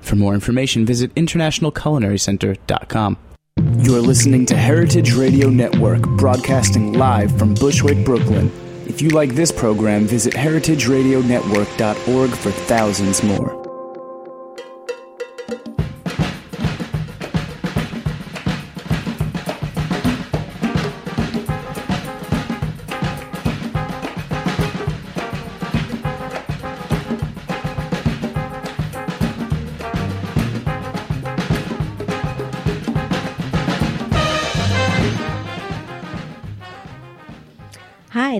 For more information, visit internationalculinarycenter.com. You're listening to Heritage Radio Network, broadcasting live from Bushwick, Brooklyn. If you like this program, visit heritageradionetwork.org for thousands more.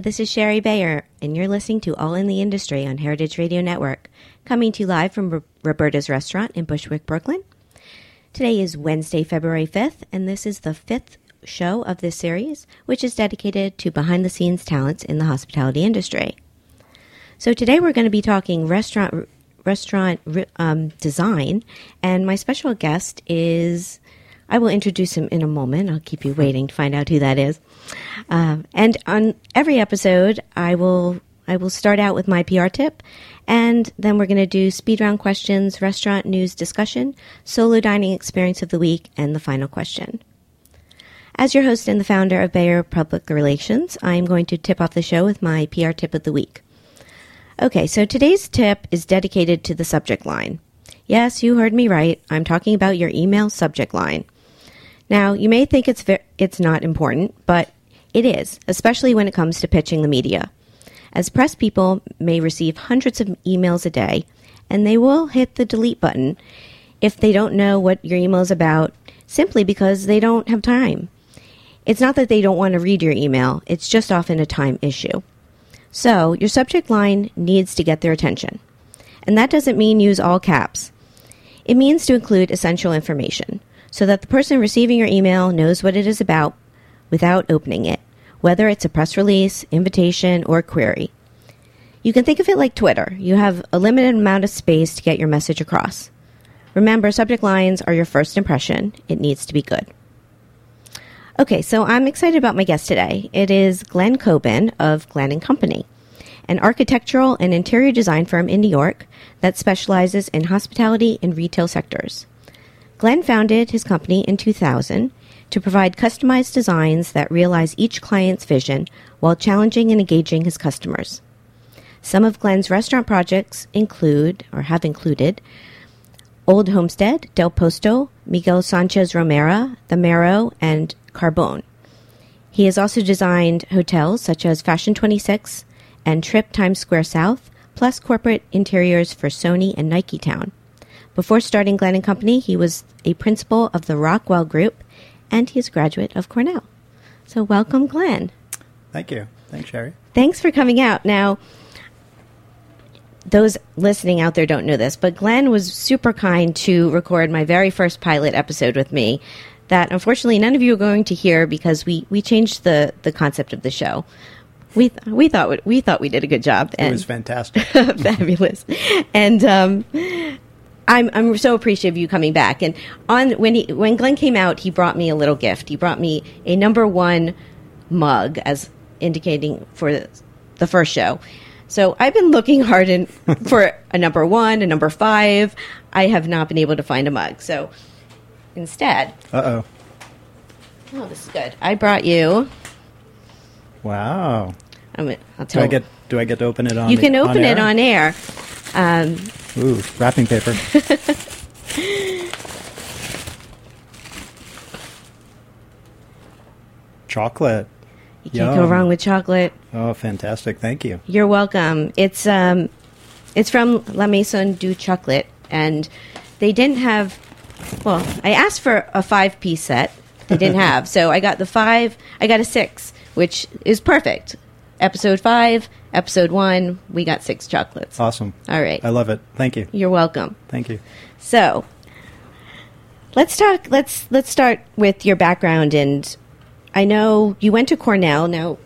This is Shari Bayer, and you're listening to All in the Industry on Heritage Radio Network, coming to you live from R- Roberta's Restaurant in Bushwick, Brooklyn. Today is Wednesday, February 5th, and this is the fifth show of this series, which is dedicated to behind the scenes talents in the hospitality industry. So today we're going to be talking restaurant restaurant um, design, and my special guest is. I will introduce him in a moment. I'll keep you waiting to find out who that is. Um, and on every episode, I will I will start out with my PR tip, and then we're going to do speed round questions, restaurant news discussion, solo dining experience of the week, and the final question. As your host and the founder of Bayer Public Relations, I'm going to tip off the show with my PR tip of the week. Okay, so today's tip is dedicated to the subject line. Yes, you heard me right. I'm talking about your email subject line. Now, you may think it's ve- it's not important, but it is, especially when it comes to pitching the media. As press people may receive hundreds of emails a day, and they will hit the delete button if they don't know what your email is about simply because they don't have time. It's not that they don't want to read your email, it's just often a time issue. So, your subject line needs to get their attention. And that doesn't mean use all caps. It means to include essential information so that the person receiving your email knows what it is about without opening it, whether it's a press release, invitation, or query. You can think of it like Twitter. You have a limited amount of space to get your message across. Remember, subject lines are your first impression. It needs to be good. Okay, so I'm excited about my guest today. It is Glen Coben of Glen and Company, an architectural and interior design firm in New York that specializes in hospitality and retail sectors. Glen founded his company in 2000 to provide customized designs that realize each client's vision while challenging and engaging his customers. Some of Glen's restaurant projects include, or have included, Old Homestead, Del Posto, Miguel Sanchez Romero, The Marrow, and Carbone. He has also designed hotels such as Fashion 26 and TRYP Times Square South, plus corporate interiors for Sony and Nike Town. Before starting Glen and Company, he was a principal of the Rockwell Group, and he is a graduate of Cornell. So, welcome, Glen. Thank you. Thanks, Shari. Thanks for coming out. Now, those listening out there don't know this, but Glen was super kind to record my very first pilot episode with me. That unfortunately none of you are going to hear because we, we changed the, the concept of the show. We we thought we thought we did a good job. And it was fantastic, fabulous, and um, I'm I'm so appreciative of you coming back. And on when he when Glen came out, he brought me a little gift. He brought me a number one mug, as indicating for the first show. So I've been looking hard in, for a number one, a number five. I have not been able to find a mug. So instead, Uh oh. oh, this is good. I brought you. Wow. I'm, I'll Do tell I get do I get to open it on? You the- can open it on air. Um, Ooh, wrapping paper. Chocolate. you can't go wrong with chocolate. Oh, fantastic! Thank you. You're welcome. It's um, it's from La Maison du Chocolat, and they didn't have. Well, I asked for a five piece set. They didn't have, so I got the five. I got a six, which is perfect. Episode five, episode one, we got six chocolates. Awesome. All right, I love it. Thank you. you're welcome. Thank you. So, let's talk. Let's let's start with your background. And I know you went to Cornell. Now,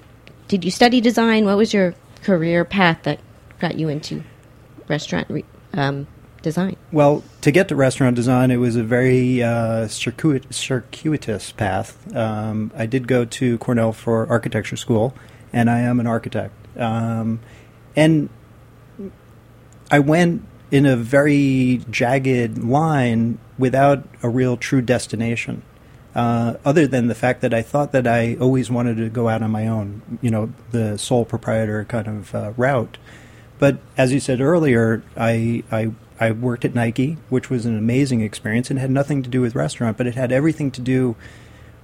did you study design? What was your career path that got you into restaurant re- um, design? Well, to get to restaurant design, it was a very uh, circuit, circuitous path. Um, I did go to Cornell for architecture school, and I am an architect. Um, and I went in a very jagged line without a real true destination. Uh, other than the fact that I thought that I always wanted to go out on my own, you know, the sole proprietor kind of uh, route. But as you said earlier, I, I I worked at Nike, which was an amazing experience and had nothing to do with restaurant, but it had everything to do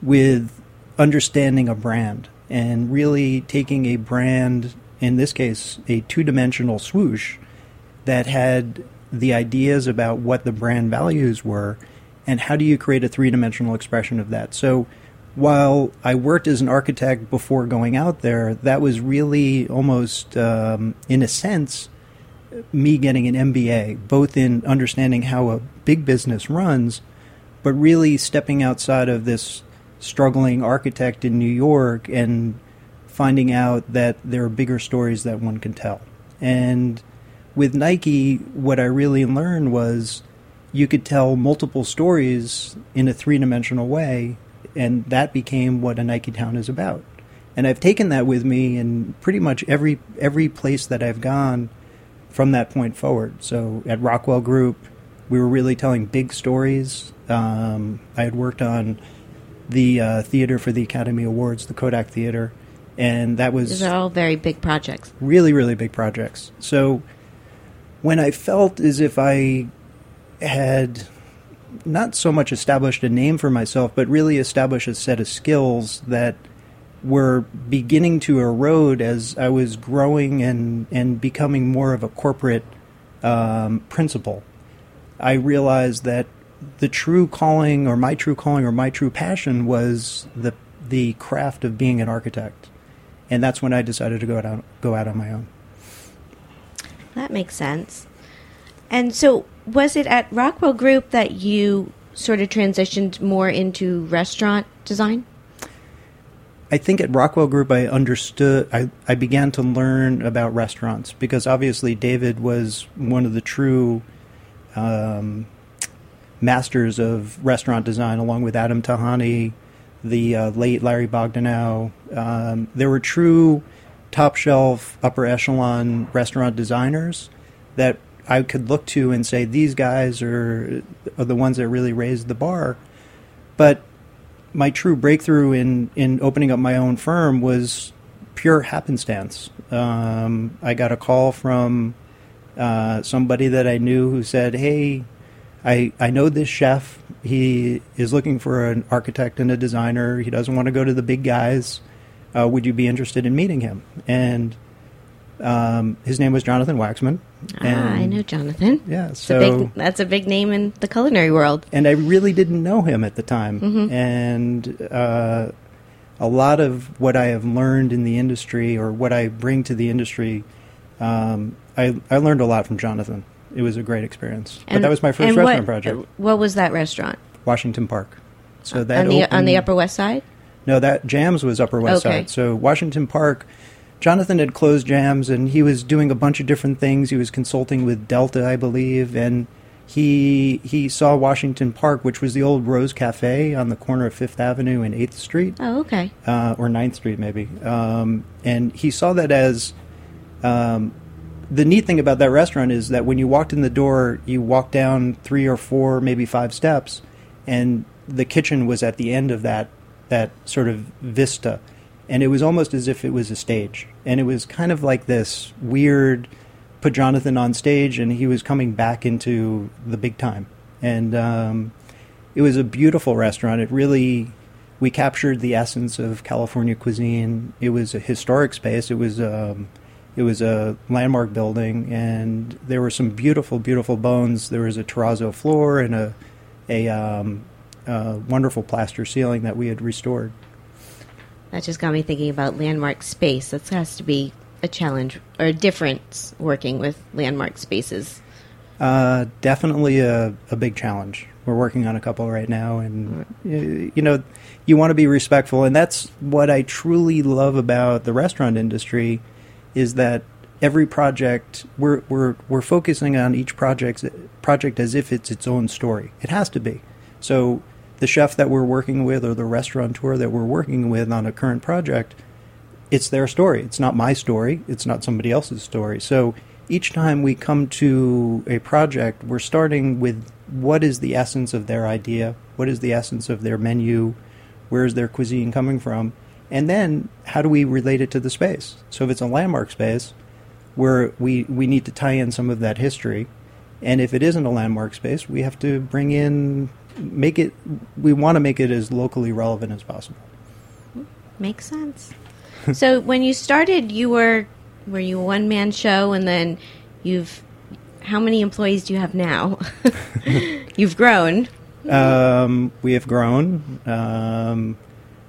with understanding a brand and really taking a brand, in this case, a two dimensional swoosh that had the ideas about what the brand values were and how do you create a three dimensional expression of that. So while I worked as an architect before going out there, that was really almost, um, in a sense, me getting an MBA, both in understanding how a big business runs, but really stepping outside of this struggling architect in New York and finding out that there are bigger stories that one can tell. And with Nike, what I really learned was you could tell multiple stories in a three dimensional way, and that became what a Nike Town is about. And I've taken that with me in pretty much every every place that I've gone from that point forward. So at Rockwell Group, we were really telling big stories. Um, I had worked on the uh, theater for the Academy Awards, the Kodak Theater, and that was These are all very big projects. really, really big projects. So when I felt as if I had not so much established a name for myself, but really established a set of skills that were beginning to erode as I was growing and, and becoming more of a corporate um, principal. I realized that the true calling, or my true calling, or my true passion was the the craft of being an architect, and that's when I decided to go out go out on my own. That makes sense. And so, was it at Rockwell Group that you sort of transitioned more into restaurant design? I think at Rockwell Group, I understood, I, I began to learn about restaurants because obviously David was one of the true um, masters of restaurant design, along with Adam Tihany, the uh, late Larry Bogdanow. Um, there were true top shelf, upper echelon restaurant designers that I could look to and say, these guys are, are the ones that really raised the bar. But my true breakthrough in, in opening up my own firm was pure happenstance. Um, I got a call from uh, somebody that I knew who said, "Hey, I I know this chef. He is looking for an architect and a designer. He doesn't want to go to the big guys. Uh, would you be interested in meeting him?" And um, his name was Jonathan Waxman. ah, I know Jonathan. Yeah, so a big, that's a big name in the culinary world. and I really didn't know him at the time. Mhm. And uh, a lot of what I have learned in the industry, or what I bring to the industry, um, I, I learned a lot from Jonathan. It was a great experience. but that was my first restaurant what, project, What was that restaurant? Washington Park. So that on the on the Upper West Side. No, that Jams was Upper West Okay. Side. So Washington Park, Jonathan had closed Jams, and he was doing a bunch of different things. He was consulting with Delta, I believe, and he he saw Washington Park, which was the old Rose Cafe on the corner of Fifth Avenue and Eighth Street, Oh, okay. uh, or 9th Street maybe, um, and he saw that as um, the neat thing about that restaurant is that when you walked in the door, you walked down three or four, maybe five steps, and the kitchen was at the end of that that sort of vista, and it was almost as if it was a stage, and it was kind of like this weird. Put Jonathan on stage, and he was coming back into the big time, and um, it was a beautiful restaurant. It really we captured the essence of California cuisine. It was a historic space. It was um, it was a landmark building, and there were some beautiful, beautiful bones. There was a terrazzo floor and a a, um, a wonderful plaster ceiling that we had restored. That just got me thinking about landmark space. That has to be a challenge or a difference working with landmark spaces. Uh, definitely a, a big challenge. We're working on a couple right now, and uh, you know, you want to be respectful, and that's what I truly love about the restaurant industry, is that every project we're we're we're focusing on each project project as if it's its own story. It has to be. So the chef that we're working with or the restaurateur that we're working with on a current project, it's their story. It's not my story. It's not somebody else's story. So each time we come to a project, we're starting with what is the essence of their idea, what is the essence of their menu, where is their cuisine coming from, and then how do we relate it to the space? So if it's a landmark space, where we, we need to tie in some of that history, and if it isn't a landmark space, we have to bring in, make it, we want to make it as locally relevant as possible. Makes sense. so when you started, you were were you a one man show, and then you've how many employees do you have now? You've grown. Um, we have grown. Um,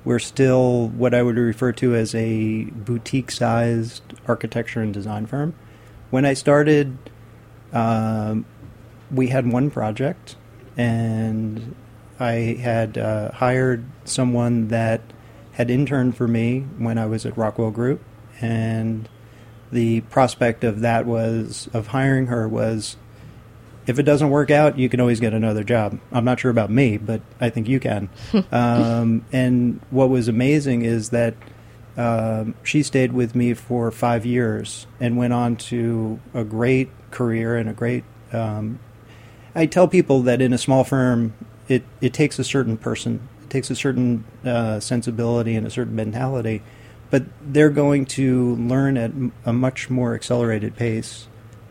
we're still what I would refer to as a boutique sized architecture and design firm. When I started, um, we had one project, and I had uh, hired someone that had interned for me when I was at Rockwell Group, and the prospect of that was of hiring her was if it doesn't work out, you can always get another job. I'm not sure about me, but I think you can. um, and what was amazing is that um, she stayed with me for five years and went on to a great career and a great. Um, I tell people that in a small firm, it, it takes a certain person, it takes a certain uh, sensibility and a certain mentality but they're going to learn at a much more accelerated pace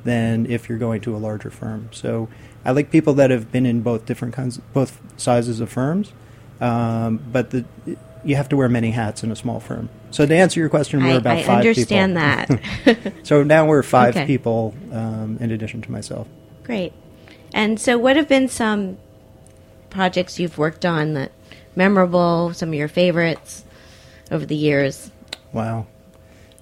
than if you're going to a larger firm. So I like people that have been in both different kinds, both sizes of firms, um, but the, you have to wear many hats in a small firm. So to answer your question, we're I, about I five understand people. Understand that. so now we're five Okay. people um, in addition to myself. Great. And so, what have been some projects you've worked on that memorable? Some of your favorites over the years? Wow,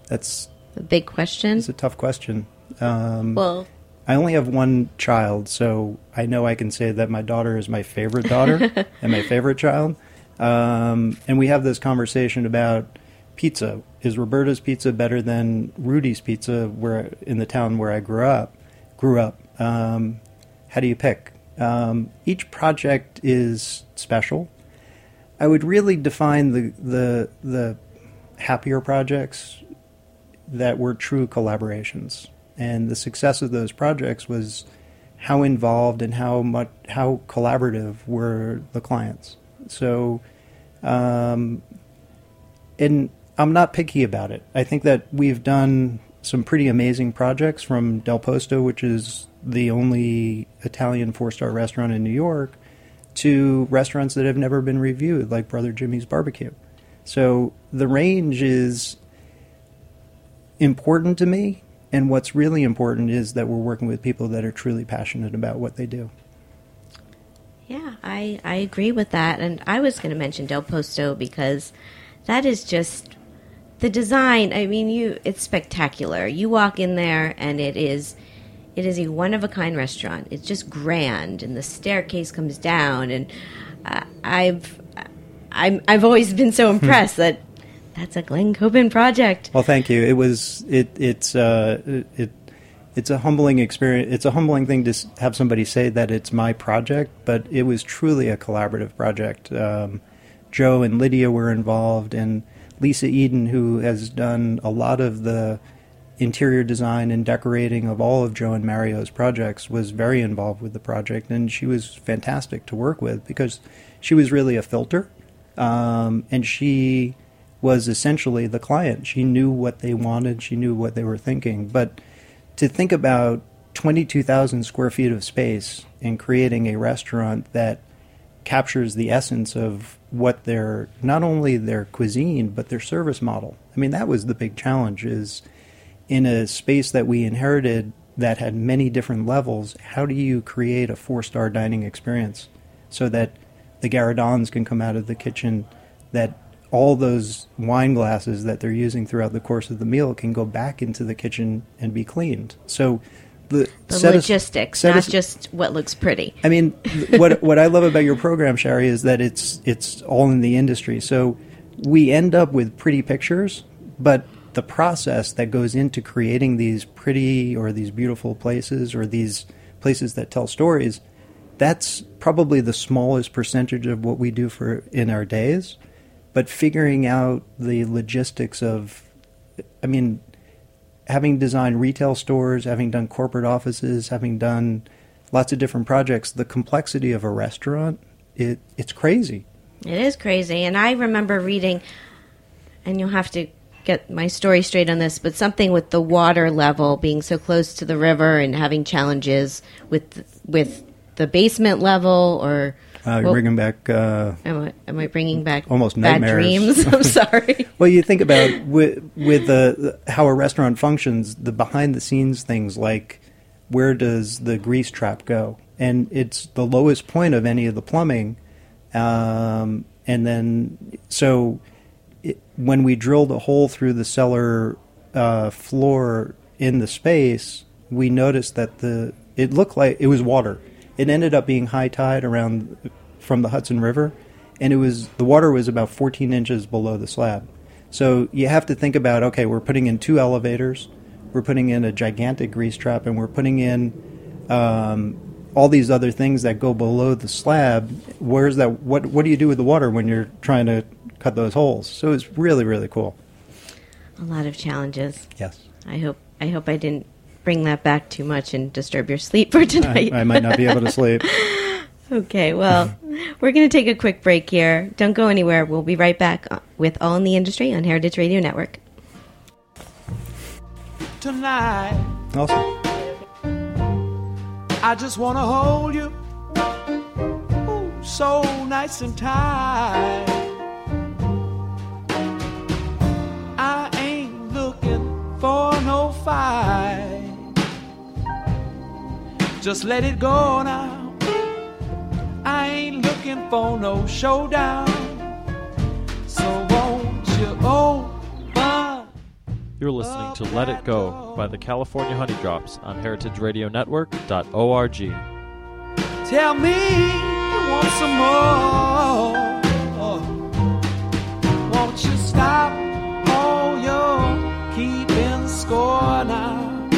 that's A big question. It's a tough question. Um, Well, I only have one child, so I know I can say that my daughter is my favorite daughter and my favorite child. Um, and we have this conversation about pizza. Is Roberta's pizza better than Rudy's pizza, where in the town where I grew up? Grew up. Um, how do you pick? Um, each project is special. I would really define the the the happier projects that were true collaborations. And the success of those projects was how involved and how much how collaborative were the clients. So, um, and I'm not picky about it. I think that we've done some pretty amazing projects from Del Posto, which is the only Italian four star restaurant in New York, to restaurants that have never been reviewed, like Brother Jimmy's Barbecue. So the range is important to me. And what's really important is that we're working with people that are truly passionate about what they do. yeah, I, I agree with that. And I was going to mention Del Posto because that is just the design. I mean, you it's spectacular. You walk in there and it is it is a one of a kind restaurant. It's just grand, and the staircase comes down, and uh, I've I'm, I've always been so impressed that that's a Glen Coben project. Well, thank you. It was it it's uh it it's a humbling experience. It's a humbling thing to have somebody say that it's my project, but it was truly a collaborative project. Um, Joe and Lidia were involved, and Lisa Eden, who has done a lot of the interior design and decorating of all of Joe and Mario's projects, was very involved with the project, and she was fantastic to work with because she was really a filter, um, and she was essentially the client. She knew what they wanted, she knew what they were thinking. But to think about 22,000 square feet of space and creating a restaurant that captures the essence of what their not only their cuisine but their service model. I mean that was the big challenge is in a space that we inherited that had many different levels, how do you create a four-star dining experience so that the gueridons can come out of the kitchen that all those wine glasses that they're using throughout the course of the meal can go back into the kitchen and be cleaned. So the, The logistics, set not us- just what looks pretty. I mean, what what I love about your program, Shari, is that it's it's all in the industry. So we end up with pretty pictures, but the process that goes into creating these pretty or these beautiful places or these places that tell stories, that's probably the smallest percentage of what we do for in our days. But figuring out the logistics of, I mean, having designed retail stores, having done corporate offices, having done lots of different projects, the complexity of a restaurant, it it's crazy. It is crazy. And I remember reading, and you'll have to get my story straight on this, but something with the water level being so close to the river and having challenges with with the basement level or. Uh, well, bringing back. Uh, am, I, am I bringing back Almost bad nightmares. dreams? I'm sorry. well, you think about with with the, the how a restaurant functions, the behind the scenes things like where does the grease trap go, and it's the lowest point of any of the plumbing, um, and then so it, when we drilled a hole through the cellar uh, floor in the space, we noticed that the it looked like it was water. It ended up being high tide around from the Hudson River, and it was the water was about 14 inches below the slab. So you have to think about okay, we're putting in two elevators, we're putting in a gigantic grease trap, and we're putting in um, all these other things that go below the slab. Where's that? What What do you do with the water when you're trying to cut those holes? So it's really really cool. A lot of challenges. Yes. I hope I hope I didn't bring that back too much and disturb your sleep for I, tonight. I might not be able to sleep. Okay, well, we're going to take a quick break here. Don't go anywhere. We'll be right back uh, with All in the Industry on Heritage Radio Network. tonight. Awesome. I just wanna hold you Ooh, so nice and tight. I ain't looking for no fight. Just let it go now. I ain't looking for showdown. So won't you open You're listening to Let It Go by the California Honeydrops on heritageradionetwork.org. Tell me you want some more. Won't you stop all your keeping score now?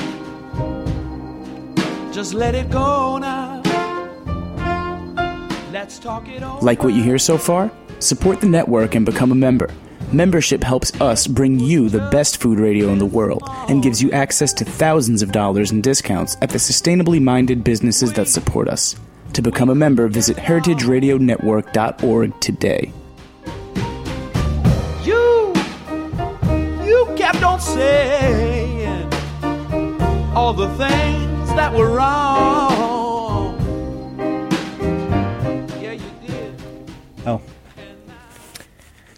Just let it go now. Like what you hear so far? Support the network and become a member. Membership helps us bring you the best food radio in the world and gives you access to thousands of dollars in discounts at the sustainably minded businesses that support us. To become a member, visit heritageradionetwork.org today. You, you kept on saying all the things that were wrong. Oh,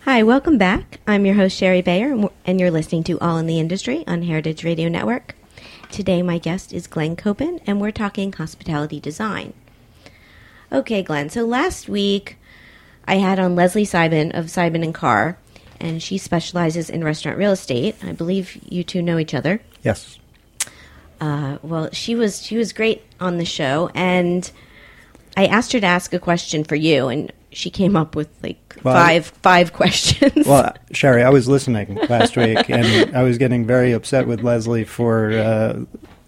Hi, welcome back. I'm your host, Shari Bayer, and you're listening to All in the Industry on Heritage Radio Network. Today, my guest is Glen Coben, and we're talking hospitality design. Okay, Glen, so last week I had on Leslie Seibin of Seibin and Carr, and she specializes in restaurant real estate. I believe you two know each other. yes. Uh, well, she was she was great on the show, and I asked her to ask a question for you, and she came up with like Well, five five questions. Well, Shari, I was listening last week, and I was getting very upset with Leslie for uh,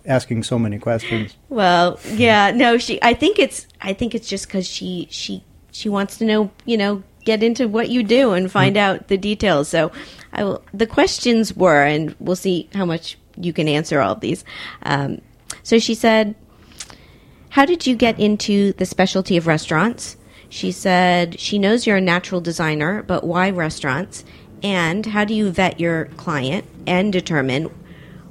asking so many questions. Well, yeah, no, she. I think it's. I think it's just because she she she wants to know. You know, get into what you do and find out the details. So, I will, the questions were, and we'll see how much you can answer all of these. Um, so she said, How did you get into the specialty of restaurants? She said she knows you're a natural designer, but why restaurants? And how do you vet your client and determine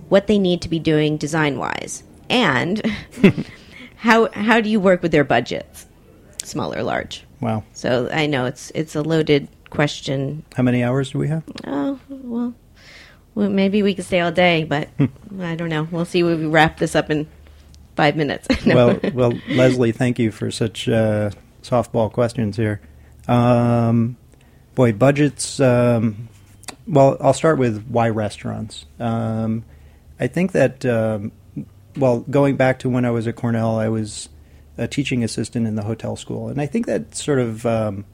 what they need to be doing design wise? And how how do you work with their budgets, small or large? Wow. So I know it's it's a loaded question. How many hours do we have? Oh well, well maybe we could stay all day, but I don't know. We'll see we wrap this up in five minutes. No. Well, well, Leslie, thank you for such uh, softball questions here. Um, boy, budgets. Um, well, I'll start with why restaurants. Um, I think that, um, well, going back to when I was at Cornell, I was a teaching assistant in the hotel school, and I think that sort of um,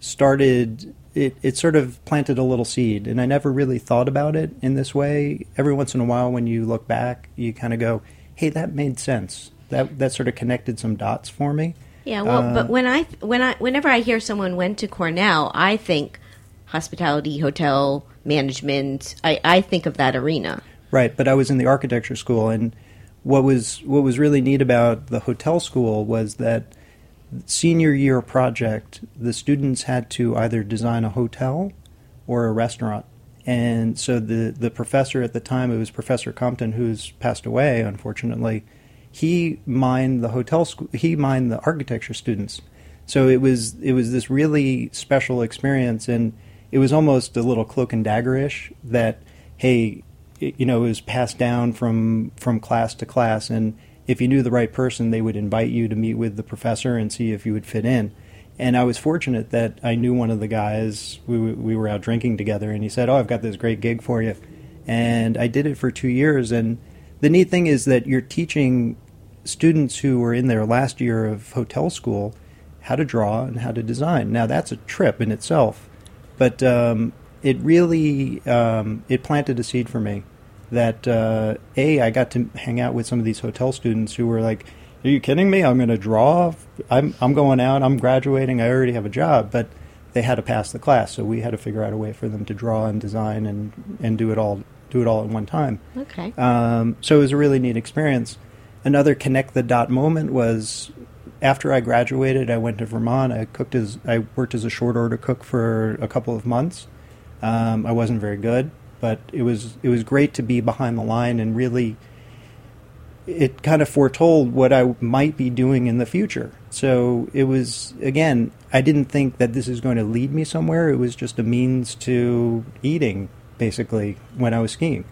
started. It, it sort of planted a little seed, and I never really thought about it in this way. Every once in a while, when you look back, you kind of go, "Hey, that made sense." That that sort of connected some dots for me. Yeah, well, uh, but when I when I whenever I hear someone went to Cornell, I think hospitality, hotel management. I I think of that arena. Right, but I was in the architecture school, and what was what was really neat about the hotel school was that senior year project, the students had to either design a hotel or a restaurant, and so the the professor at the time, it was Professor Compton, who's passed away, unfortunately. He mined the hotel school. He mined the architecture students. So it was it was this really special experience, and it was almost a little cloak and dagger ish that hey, it, you know, it was passed down from from class to class, and if you knew the right person, they would invite you to meet with the professor and see if you would fit in. And I was fortunate that I knew one of the guys. We we were out drinking together, and he said, "Oh, I've got this great gig for you," and I did it for two years. And the neat thing is that you're teaching students who were in their last year of hotel school how to draw and how to design. Now that's a trip in itself, but um, it really um, it planted a seed for me that uh, a I got to hang out with some of these hotel students who were like, "Are you kidding me? I'm going to draw. I'm I'm going out. I'm graduating. I already have a job." But they had to pass the class, so we had to figure out a way for them to draw and design and and do it all do it all at one time. Okay. Um, so it was a really neat experience. Another connect the dot moment was after I graduated. I went to Vermont. I cooked as I worked as a short order cook for a couple of months. Um, I wasn't very good, but it was it was great to be behind the line and really. It kind of foretold what I might be doing in the future. So it was again. I didn't think that this is going to lead me somewhere. It was just a means to eating, basically, when I was skiing.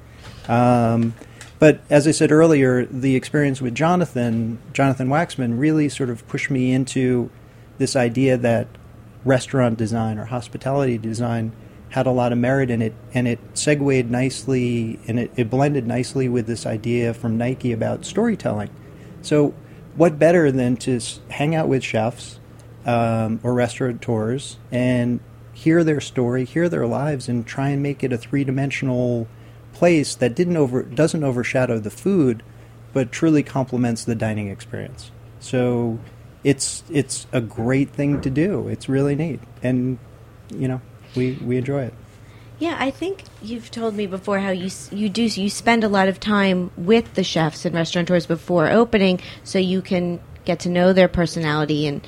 Um, but as I said earlier, the experience with Jonathan, Jonathan Waxman, really sort of pushed me into this idea that restaurant design or hospitality design had a lot of merit in it, and it segued nicely and it, it blended nicely with this idea from Nike about storytelling. So, what better than to hang out with chefs um, or restaurateurs and hear their story, hear their lives, and try and make it a three dimensional place that didn't over doesn't overshadow the food, but truly complements the dining experience. So it's it's a great thing to do. It's really neat, and you know we we enjoy it. Yeah, I think you've told me before how you you do you spend a lot of time with the chefs and restaurateurs before opening, so you can get to know their personality and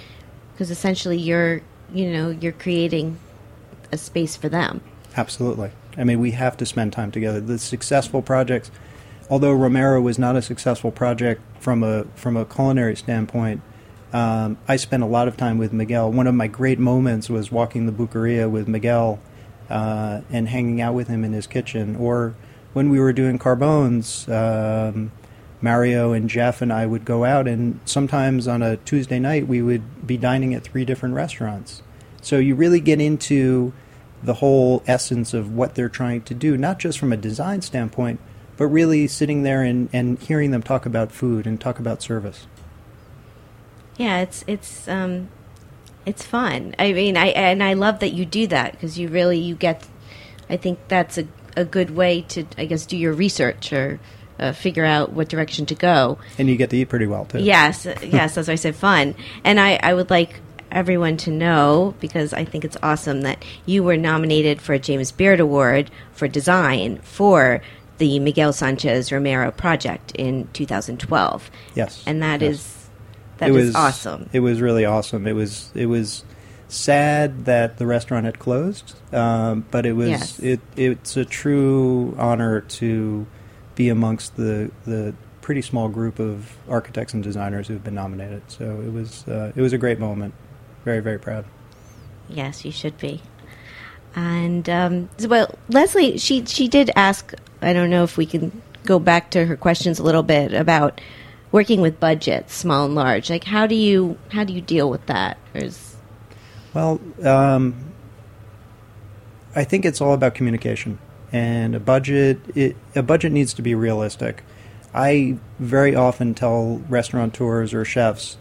because essentially you're you know you're creating a space for them. Absolutely. I mean, we have to spend time together. The successful projects, although Romero was not a successful project from a from a culinary standpoint, um, I spent a lot of time with Miguel. One of my great moments was walking the Boqueria with Miguel uh, and hanging out with him in his kitchen. Or when we were doing Carbones, um, Mario and Jeff and I would go out, and sometimes on a Tuesday night we would be dining at three different restaurants. So you really get into the whole essence of what they're trying to do, not just from a design standpoint, but really sitting there and, and hearing them talk about food and talk about service. Yeah, it's it's um it's fun. I mean, I and I love that you do that because you really you get I think that's a a good way to I guess do your research or uh, figure out what direction to go. And you get to eat pretty well, too. Yes, yes, as I said, fun. And I, I would like, everyone to know because I think it's awesome that you were nominated for a James Beard Award for design for the Miguel Sanchez Romero project in 2012. Yes, And that yes. is that it was awesome. It was really awesome. It was it was sad that the restaurant had closed, um, but it was Yes. it it's a true honor to be amongst the the pretty small group of architects and designers who have been nominated. So it was uh, it was a great moment. Very very proud. Yes, you should be. And um, well, Leslie, she she did ask. I don't know if we can go back to her questions a little bit about working with budgets, small and large. Like, how do you how do you deal with that? Well, um, I think it's all about communication and a budget. It, a budget needs to be realistic. I very often tell restaurateurs or chefs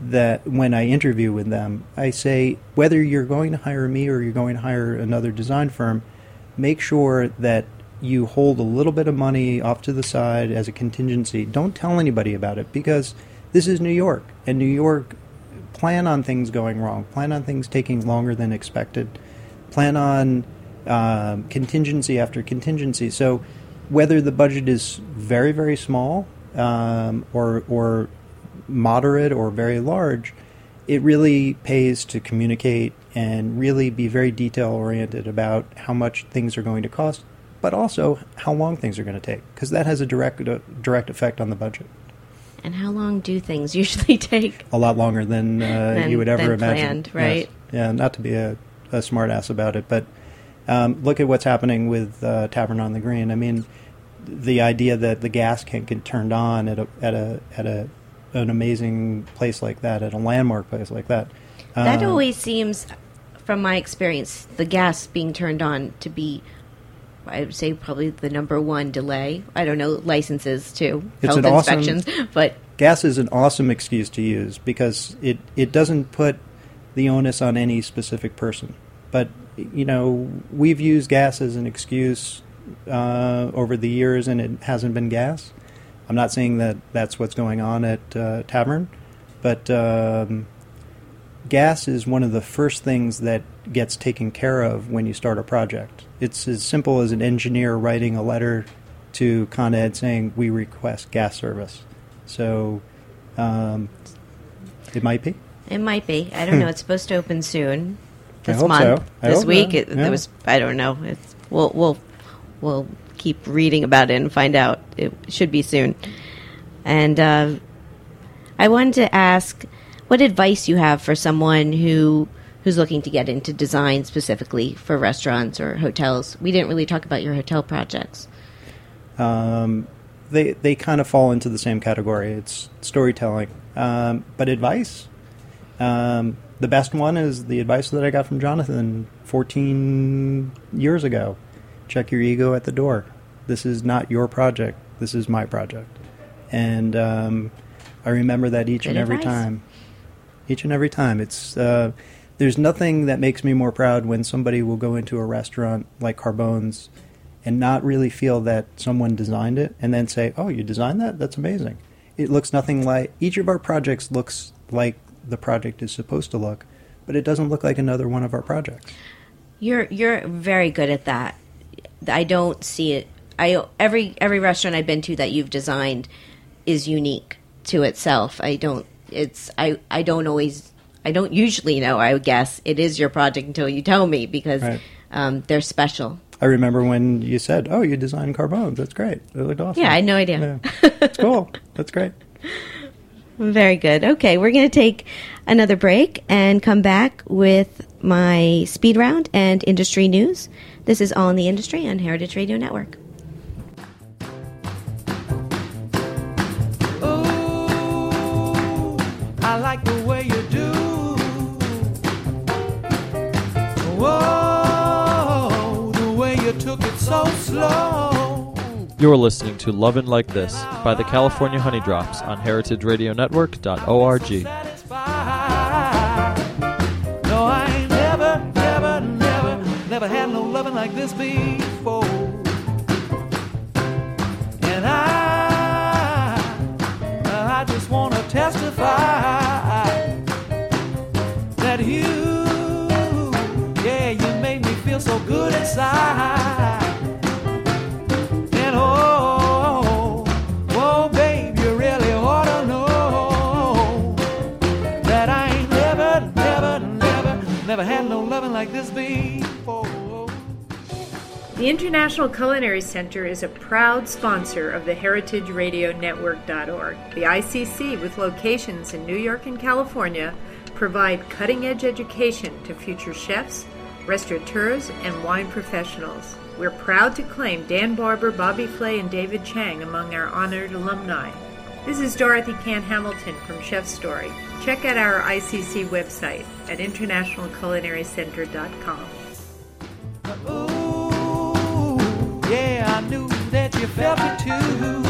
that when I interview with them, I say whether you're going to hire me or you're going to hire another design firm, make sure that you hold a little bit of money off to the side as a contingency. Don't tell anybody about it because this is New York, and New York plan on things going wrong, plan on things taking longer than expected, plan on um, contingency after contingency. So whether the budget is very very small um, or or moderate or very large, it really pays to communicate and really be very detail oriented about how much things are going to cost, but also how long things are going to take, because that has a direct uh, direct effect on the budget. and how long do things usually take? A lot longer than, uh, Than- you would ever imagine. planned, right? Yes. Yeah, not to be a, a smart ass about it, but um, look at what's happening with uh, Tavern on the Green. I mean, the idea that the gas can't get turned on at a at a at a an amazing place like that, at a landmark place like that. That um, always seems, from my experience, the gas being turned on to be. I would say probably the number one delay. I don't know licenses too, It's health an awesome- inspections, but gas is an awesome excuse to use because it, it doesn't put the onus on any specific person. But, you know, we've used gas as an excuse uh, over the years and it hasn't been gas. I'm not saying that that's what's going on at uh, Tavern, but um, gas is one of the first things that gets taken care of when you start a project. It's as simple as an engineer writing a letter to Con Ed saying, We request gas service. So um, it might be. It might be. I don't know. It's supposed to open soon. I This hope month. so. This week. so. It, Yeah. There was. I don't know. It's. We'll. We'll. We'll keep reading about it and find out. It should be soon. And uh, I wanted to ask, what advice you have for someone who who's looking to get into design specifically for restaurants or hotels. We didn't really talk about your hotel projects. Um, they they kind of fall into the same category. It's storytelling, um, but advice. Um, the best one is the advice that I got from Jonathan 14 years ago. Check your ego at the door. This is not your project. This is my project, and um, I remember that each Good and every advice. time. Each and every time, it's uh, there's nothing that makes me more proud when somebody will go into a restaurant like Carbone's and not really feel that someone designed it and then say, "Oh, you designed that? That's amazing." It looks nothing like each of our projects looks like the project is supposed to look, but it doesn't look like another one of our projects. You're you're very good at that. I don't see it. I every every restaurant I've been to that you've designed is unique to itself. I don't. It's I I don't always. I don't usually know. I would guess it is your project until you tell me because Right. um, they're special. I remember when you said, "Oh, you designed Carbones. That's great. It looked awesome." Yeah, I had no idea. Yeah. It's cool. That's great. Very good. Okay, we're going to take another break and come back with my speed round and industry news. This is All in the Industry on Heritage Radio Network. Like the way you do. Whoa, the way you took it so slow. You're listening to Lovin' Like This by the California Honeydrops on heritageradionetwork.org. No, I ain't never, never, never, never had no loving like this before. you. Yeah, you made me feel so good inside. The International Culinary Center is a proud sponsor of the HeritageRadioNetwork.org, the ICC, with locations in New York and California, provide cutting edge education to future chefs, restaurateurs, and wine professionals. We're proud to claim Dan Barber, Bobby Flay, and David Chang among our honored alumni. This is Dorothy Cann Hamilton from Chef Story. Check out our ICC website at internationalculinarycenter.com. Ooh, yeah, I knew that you felt it too.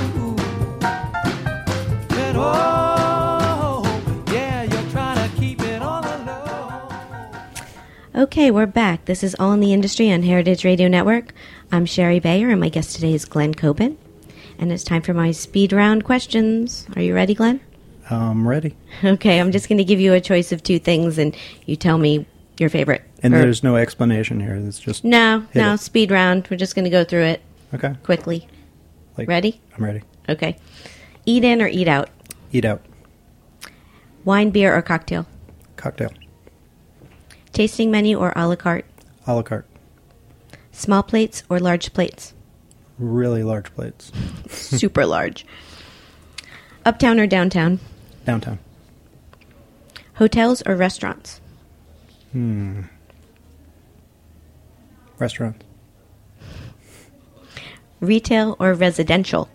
But oh, Okay, we're back. This is All in the Industry on Heritage Radio Network. I'm Shari Bayer, and my guest today is Glen Coben. And it's time for my speed round questions. Are you ready, Glen? I'm ready. Okay, I'm just going to give you a choice of two things, and you tell me your favorite. And Or- there's no explanation here. It's just no, no it. speed round. We're just going to go through it okay. quickly. Like Ready? I'm ready. Okay. Eat in or eat out? Eat out. Wine, beer, or cocktail? Cocktail. Tasting menu or a la carte? A la carte. Small plates or large plates? Really large plates. Super large. Uptown or downtown? Downtown. Hotels or restaurants? Hmm. Restaurants. Retail or residential?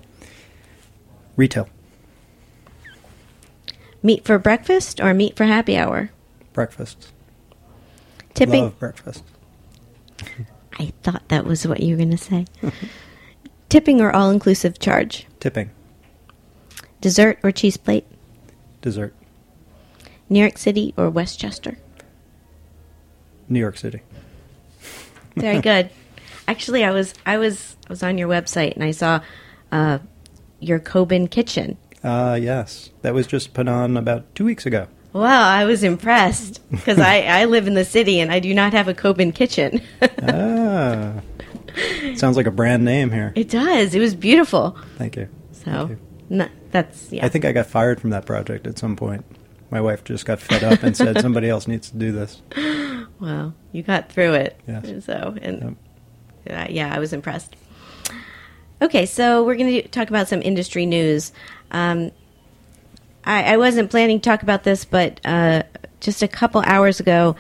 Retail. Meat for breakfast or meat for happy hour? Breakfast. Tipping. Love breakfast. I thought that was what you were going to say. Tipping or all inclusive charge? Tipping. Dessert or cheese plate? Dessert. New York City or Westchester? New York City. Very good. Actually, I was I was I was on your website and I saw uh, your Coben kitchen. Uh, yes. That was just put on about two weeks ago. Wow, I was impressed because I, I live in the city and I do not have a Coben kitchen. Ah. Sounds like a brand name here. it does. It was beautiful. Thank you. So Thank you. no, that's yeah. I think I got fired from that project at some point. My wife just got fed up and said somebody else needs to do this. Well, you got through it. Yes. So, and uh, yeah, I was impressed. Okay, so we're going to talk about some industry news. Um, I, I wasn't planning to talk about this, but uh, just a couple hours ago,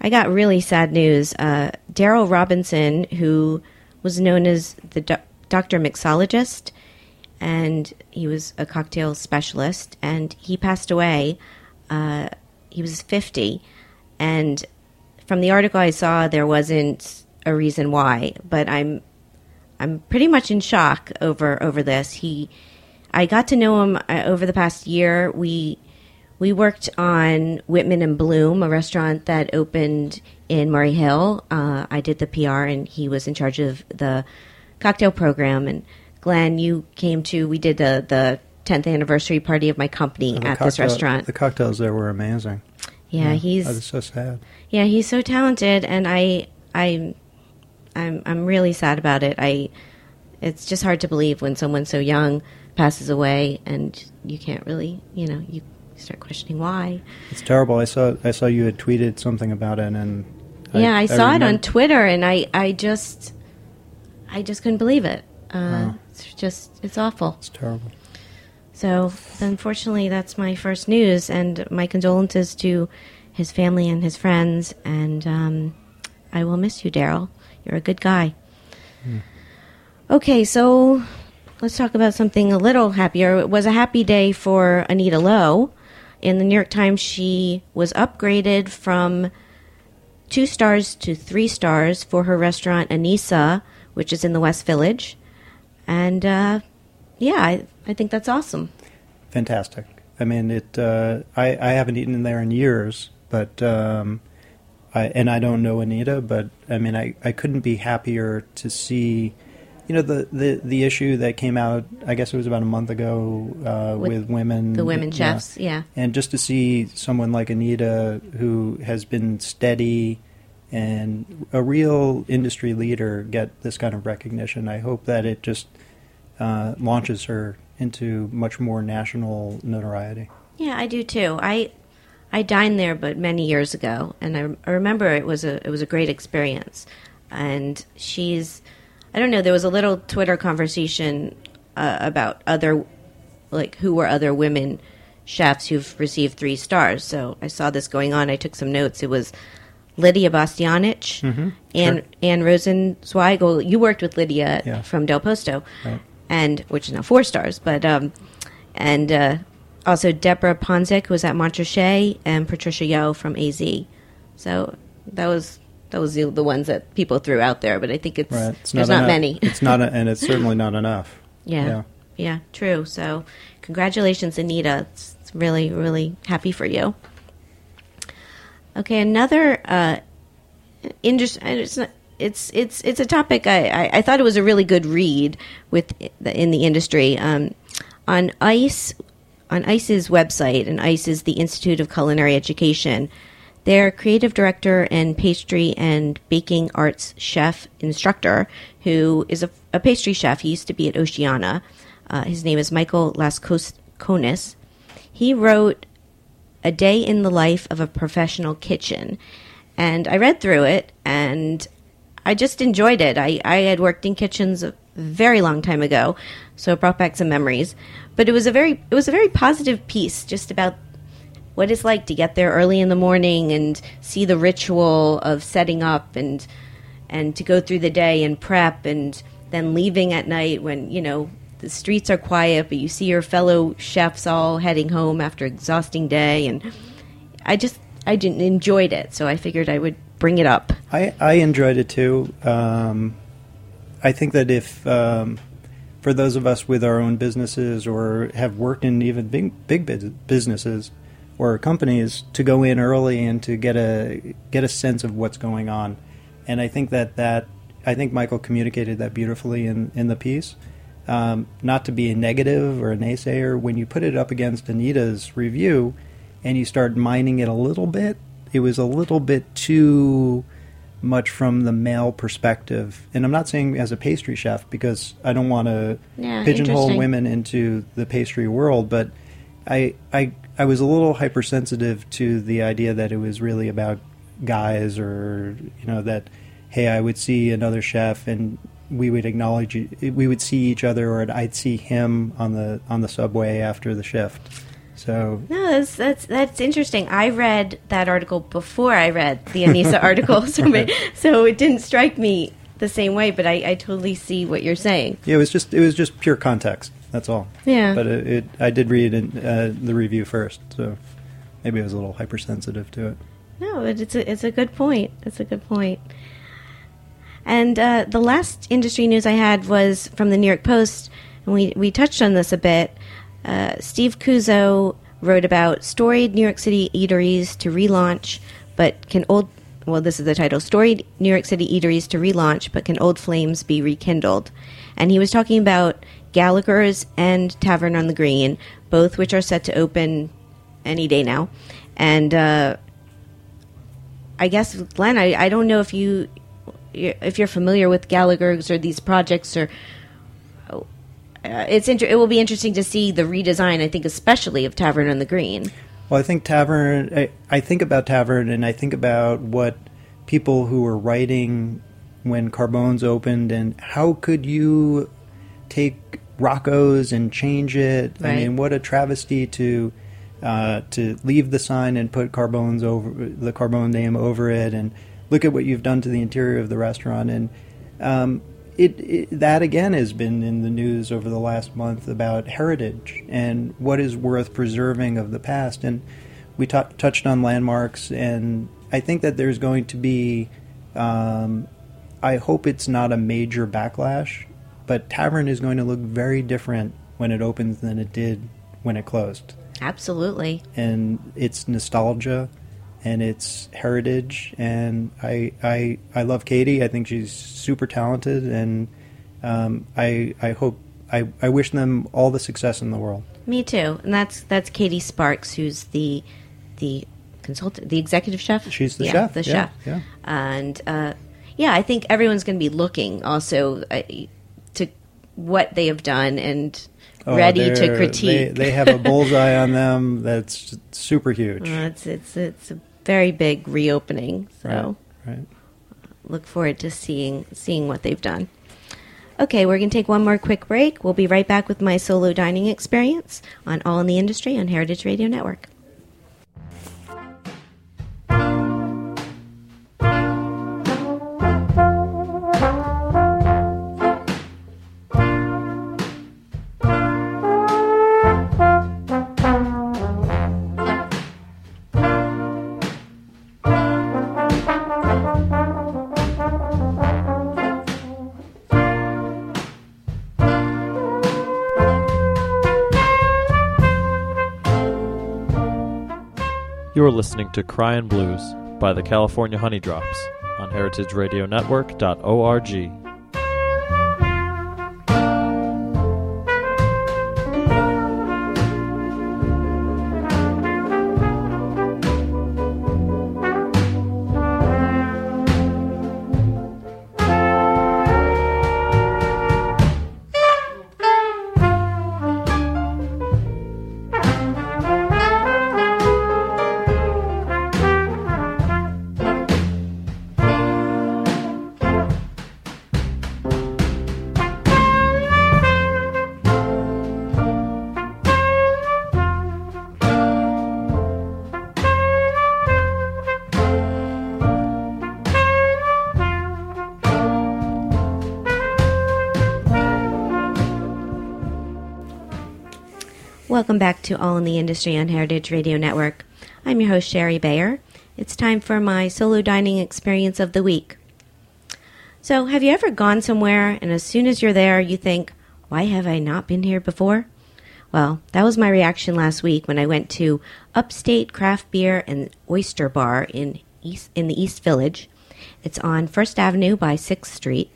I got really sad news. Uh, Daryl Robinson, who was known as the doc- Dr. Mixologist, and he was a cocktail specialist, and he passed away. Uh, he was 50, and from the article I saw, there wasn't a reason why, but I'm I'm pretty much in shock over over this. He, I got to know him uh, over the past year. We we worked on Whitman and Bloom, a restaurant that opened in Murray Hill. Uh, I did the PR, and he was in charge of the cocktail program. And Glen, you came to. We did the the 10th anniversary party of my company at this restaurant. The cocktails there were amazing. yeah, he's I was so sad. yeah, he's so talented, and I, I, I'm, I'm really sad about it. I, it's just hard to believe when someone so young passes away, and you can't really, you know, you start questioning why. It's terrible. I saw I saw you had tweeted something about it, and yeah, I, saw it on Twitter, and I, I just, I just couldn't believe it. Uh, Wow. It's just, it's awful. It's terrible. So, unfortunately, that's my first news, and my condolences to his family and his friends. And um, I will miss you, Daryl. You're a good guy. Okay, so let's talk about something a little happier. It was a happy day for Anita Lo. In the New York Times, she was upgraded from two stars to three stars for her restaurant Annisa, which is in the West Village. And uh, yeah, I, I think that's awesome. Fantastic. I mean, it. Uh, I I haven't eaten there in years, but um, I and I don't know Anita, but I mean, I, I couldn't be happier to see. You know the, the, the issue that came out. I guess it was about a month ago uh, With with, women, The women yeah. chefs, yeah. and just to see someone like Anita who has been steady and a real industry leader get this kind of recognition. I hope that it just uh, launches her into much more national notoriety. Yeah, I do too. I I dined there, but many years ago, and I, I remember it was a it was a great experience. And she's, I don't know, there was a little Twitter conversation uh, about other, like who were other women chefs who've received three stars. So I saw this going on. I took some notes. It was Lidia Bastianich, Mm-hmm. Anne, Anne Rosenzweig. You worked with Lidia Yeah. from Del Posto, Right. and which is now four stars. But um, and uh, also Deborah Ponzek was at Montrachet, and Patricia Yeo from AZ. So that was that was the, ones that people threw out there. But I think it's, Right. It's there's not, many. it's not, a, and it's certainly not enough. Yeah. Yeah. Yeah, true. So, congratulations, Anita. It's, it's really, really happy for you. Okay, another uh, industry. It's it's it's it's a topic. I, I, I thought it was a really good read with the, in the industry um, on ICE on ICE's website, and ICE is the Institute of Culinary Education. Their creative director and pastry and baking arts chef instructor, who is a, a pastry chef, he used to be at Oceana. Uh, his name is Michael Laiskonis. He wrote a day in the life of a professional kitchen. And I read through it and I just enjoyed it. I, I had worked in kitchens a very long time ago, so it brought back some memories. But it was a very it was a very positive piece just about what it's like to get there early in the morning and see the ritual of setting up and and to go through the day and prep and then leaving at night when you know the streets are quiet but you see your fellow chefs all heading home after exhausting day. And i just i didn't enjoyed it. So i figured i would bring it up. I, I enjoyed it too. Um, I think that if um, for those of us with our own businesses or have worked in even big big businesses or companies, to go in early and to get a get a sense of what's going on, and I think that that I think Michael communicated that beautifully in in the piece. Um, not to be a negative or a naysayer, when you put it up against Anita's review, and you start mining it a little bit, it was a little bit too much from the male perspective. And I'm not saying as a pastry chef because I don't want to Yeah, pigeonhole women into the pastry world, but I I I was a little hypersensitive to the idea that it was really about guys or you know that hey, I would see another chef and we would acknowledge we would see each other or I'd see him on the on the subway after the shift. So no that's that's that's interesting i read that article before i read the Annisa article so, ma- so it didn't strike me the same way but I, I totally see what you're saying Yeah, it was just it was just pure context. That's all. Yeah. But it, it I did read in, uh, the review first, so maybe I was a little hypersensitive to it. No, but it's a, it's a good point. It's a good point. And uh, the last industry news I had was from the New York Post, and we, we touched on this a bit. Uh, Steve Cuozzo wrote about storied New York City eateries to relaunch, but can old well, this is the title: "Storied New York City eateries to relaunch, but can old flames be rekindled?" And he was talking about Gallagher's and Tavern on the Green, both which are set to open any day now. And uh, I guess Glen, I, I don't know if you if you're familiar with Gallagher's or these projects or. Uh, it's inter- it will be interesting to see the redesign. I think, especially of Tavern on the Green. Well, I think Tavern. I, I think about Tavern, and I think about what people who were writing when Carbone's opened, and how could you take Rocco's and change it? I mean, what a travesty to uh, to leave the sign and put Carbone's over the Carbone name over it, and look at what you've done to the interior of the restaurant, and um, it, it that again has been in the news over the last month about heritage and what is worth preserving of the past. And we tou touched on landmarks, and I think that there's going to be. Um, I hope it's not a major backlash, but Tavern is going to look very different when it opens than it did when it closed. Absolutely. And it's nostalgia and it's heritage and I I I love Katie. I think she's super talented and um, I I hope I, I wish them all the success in the world. Me too. And that's that's Katie Sparks, who's the the consultant, the executive chef. She's the yeah, chef, The yeah, chef. yeah. And uh, yeah, I think everyone's going to be looking also uh, what they have done and Oh, ready to critique. They, they have a bullseye on them that's super huge. Uh, it's it's it's a very big reopening. So Right. right. look forward to seeing seeing what they've done. Okay, we're going to take one more quick break. We'll be right back with my solo dining experience on All in the Industry on Heritage Radio Network. You are listening to Cryin' Blues by the California Honeydrops on heritageradionetwork.org. the Industry on Heritage Radio Network. I'm your host, Shari Bayer. It's time for my solo dining experience of the week. So, have you ever gone somewhere and as soon as you're there, you think, why have I not been here before? Well, that was my reaction last week when I went to Upstate Craft Beer and Oyster Bar in East in the East Village. It's on First Avenue by Sixth Street.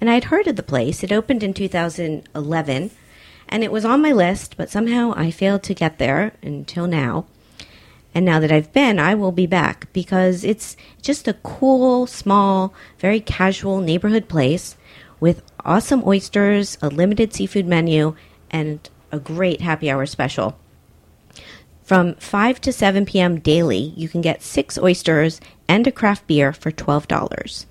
And I'd heard of the place. It opened in 2011, and it was on my list, but somehow I failed to get there until now. And now that I've been, I will be back because it's just a cool, small, very casual neighborhood place with awesome oysters, a limited seafood menu, and a great happy hour special. From 5 to 7 p.m. daily, you can get six oysters and a craft beer for $12.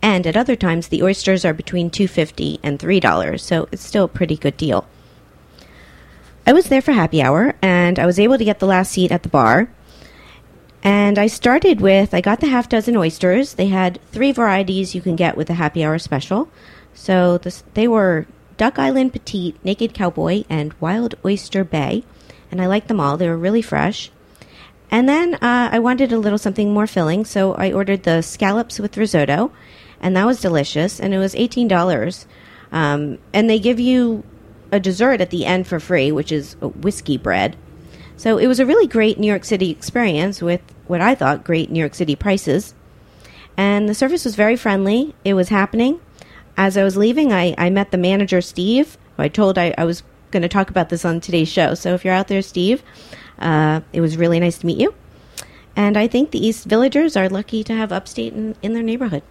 And at other times, the oysters are between $2.50 and $3, so it's still a pretty good deal. I was there for happy hour, and I was able to get the last seat at the bar. And I started with, I got the half dozen oysters. They had three varieties you can get with the happy hour special. So this, they were Duck Island Petite, Naked Cowboy, and Wild Oyster Bay. And I liked them all. They were really fresh. And then uh, I wanted a little something more filling, so I ordered the scallops with risotto, and that was delicious. And it was eighteen dollars. Um, and they give you a dessert at the end for free, which is whiskey bread. So it was a really great New York City experience with what I thought great New York City prices. And the service was very friendly. It was happening. As I was leaving, I, I met the manager, Steve, who I told I, I was going to talk about this on today's show. So if you're out there, Steve, uh, it was really nice to meet you. And I think the East Villagers are lucky to have upstate in, in their neighborhood.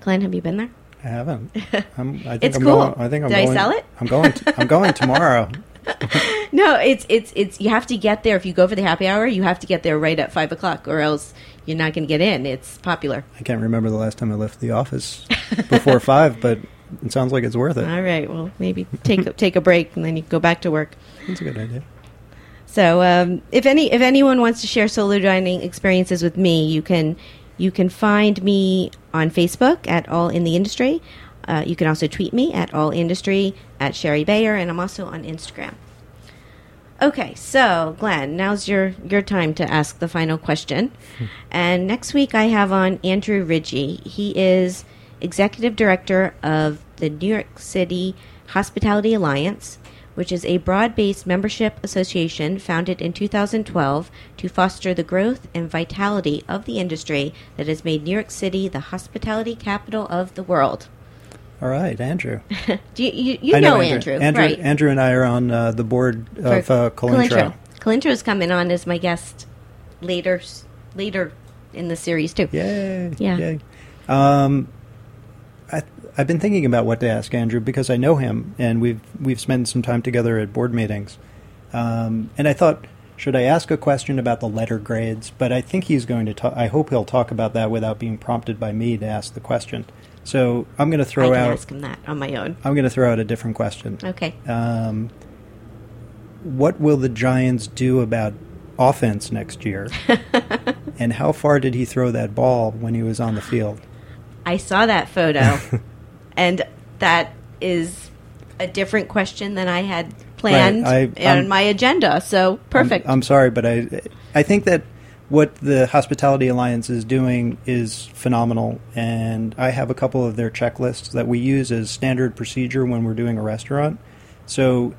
Glen, have you been there? I haven't. I'm, I think It's I'm cool. Going, I think I'm Did I sell it? I'm going. To, I'm going tomorrow. No, it's it's it's you have to get there if you go for the happy hour. You have to get there right at five o'clock, or else you're not going to get in. It's popular. I can't remember the last time I left the office before five, but it sounds like it's worth it. All right. Well, maybe take a- take a break and then you can go back to work. That's a good idea. So, um, if any if anyone wants to share solo dining experiences with me, you can you can find me on Facebook at All in the Industry. Uh, you can also tweet me at All Industry at Shari Bayer, and I'm also on Instagram. Okay, so Glen, now's your your time to ask the final question. and next week I have on Andrew Rigie. He is executive director of the New York City Hospitality Alliance, which is a broad-based membership association founded in 2012 to foster the growth and vitality of the industry that has made New York City the hospitality capital of the world. All right, Andrew. Do you, you, you I know, Andrew, Andrew, right? Andrew and I are on uh, the board of for uh, Colintro. Colintro's coming on as my guest later later in the series too. Yay! Yeah. Yay. Um, I, I've been thinking about what to ask Andrew because I know him and we've we've spent some time together at board meetings. Um, and I thought, should I ask a question about the letter grades? But I think he's going to talk. I hope he'll talk about that without being prompted by me to ask the question. So I'm going to throw I can out. ask him that on my own. I'm going to throw out a different question. Okay. Um, what will the Giants do about offense next year? and how far did he throw that ball when he was on the field? I saw that photo, and that is a different question than I had planned Right, I- on my agenda. So perfect. I'm, I'm sorry, but I I think that what the Hospitality Alliance is doing is phenomenal, and I have a couple of their checklists that we use as standard procedure when we're doing a restaurant. So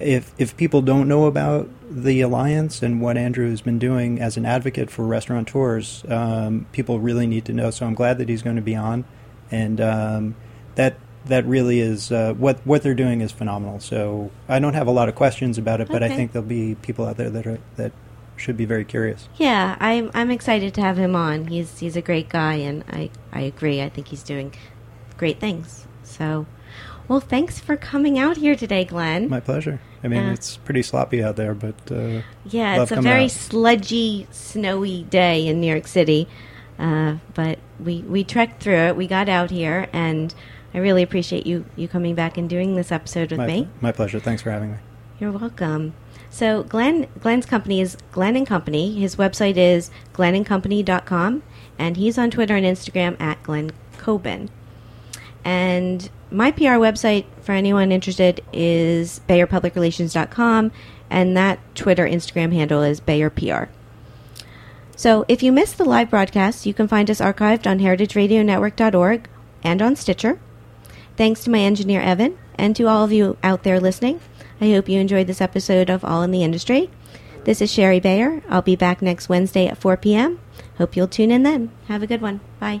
if if people don't know about the alliance and what Andrew has been doing as an advocate for restaurateurs, um, people really need to know. So I'm glad that he's going to be on, and um, that that really is uh, what what they're doing is phenomenal. So I don't have a lot of questions about it, but I think there'll be people out there that are that should be very curious. yeah, I'm I'm excited to have him on. He's he's a great guy, and I I agree. I think he's doing great things. So, well, thanks for coming out here today, Glen. My pleasure. I mean, Yeah. it's pretty sloppy out there, but uh, Yeah, it's a very out. sludgy, snowy day in New York City, uh, but we we trekked through it. We got out here, and I really appreciate you you coming back and doing this episode with my, me. my pleasure. Thanks for having me. You're welcome. So Glen Glen's company is Glen and Company. His website is glenandcompany.com, and he's on Twitter and Instagram at Glen Coben. And my PR website for anyone interested is BayerPublicRelations.com, and that Twitter Instagram handle is BayerPR. So if you missed the live broadcast, you can find us archived on heritageradionetwork.org and on Stitcher. Thanks to my engineer Evan and to all of you out there listening. I hope you enjoyed this episode of All in the Industry. This is Shari Bayer. I'll be back next Wednesday at 4 p.m. Hope you'll tune in then. Have a good one. Bye.